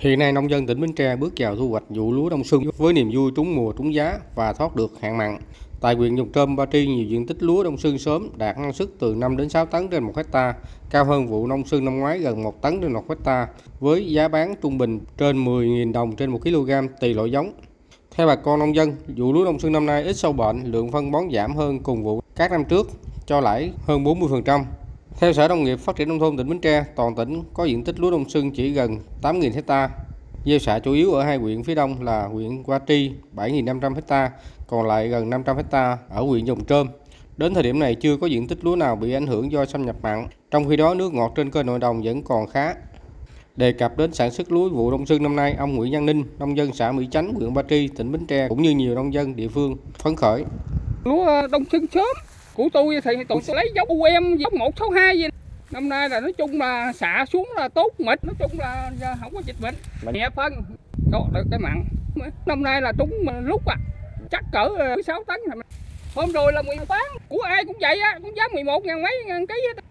Hiện nay nông dân tỉnh Bến Tre bước vào thu hoạch vụ lúa đông xuân với niềm vui trúng mùa trúng giá và thoát được hạn mặn. Tại huyện Dùng Trâm Ba Tri nhiều diện tích lúa đông xuân sớm đạt năng suất từ 5 đến 6 tấn trên 1 hecta, cao hơn vụ đông xuân năm ngoái gần 1 tấn trên 1 hecta, với giá bán trung bình trên 10.000 đồng trên 1 kg tùy loại giống. Theo bà con nông dân, vụ lúa đông xuân năm nay ít sâu bệnh, lượng phân bón giảm hơn cùng vụ các năm trước, cho lãi hơn 40%. Theo Sở Nông nghiệp Phát triển Nông thôn tỉnh Bến Tre, toàn tỉnh có diện tích lúa đông xuân chỉ gần 8.000 hecta. Gieo xạ chủ yếu ở hai huyện phía đông là huyện Qua Tri 7.500 hecta, còn lại gần 500 hecta ở huyện Dòng Trơm. Đến thời điểm này chưa có diện tích lúa nào bị ảnh hưởng do xâm nhập mặn, trong khi đó nước ngọt trên kênh nội đồng vẫn còn khá. Đề cập đến sản xuất lúa vụ đông xuân năm nay, ông Nguyễn Văn Ninh, nông dân xã Mỹ Chánh, huyện Ba Tri, tỉnh Bến Tre cũng như nhiều nông dân địa phương phấn khởi. lúa đông xuân sớm của tôi thì tôi sẽ lấy giống UM giống 162 gì năm nay là nói chung là xạ xuống là tốt mịt nói chung là không có dịch bệnh. Nhẹ phân có được cái mặn năm nay là trúng lúc à chắc cỡ 6 tấn rồi hôm rồi là 10 tấn của ai cũng vậy á cũng giá 11 ngàn mấy ngàn ký hết.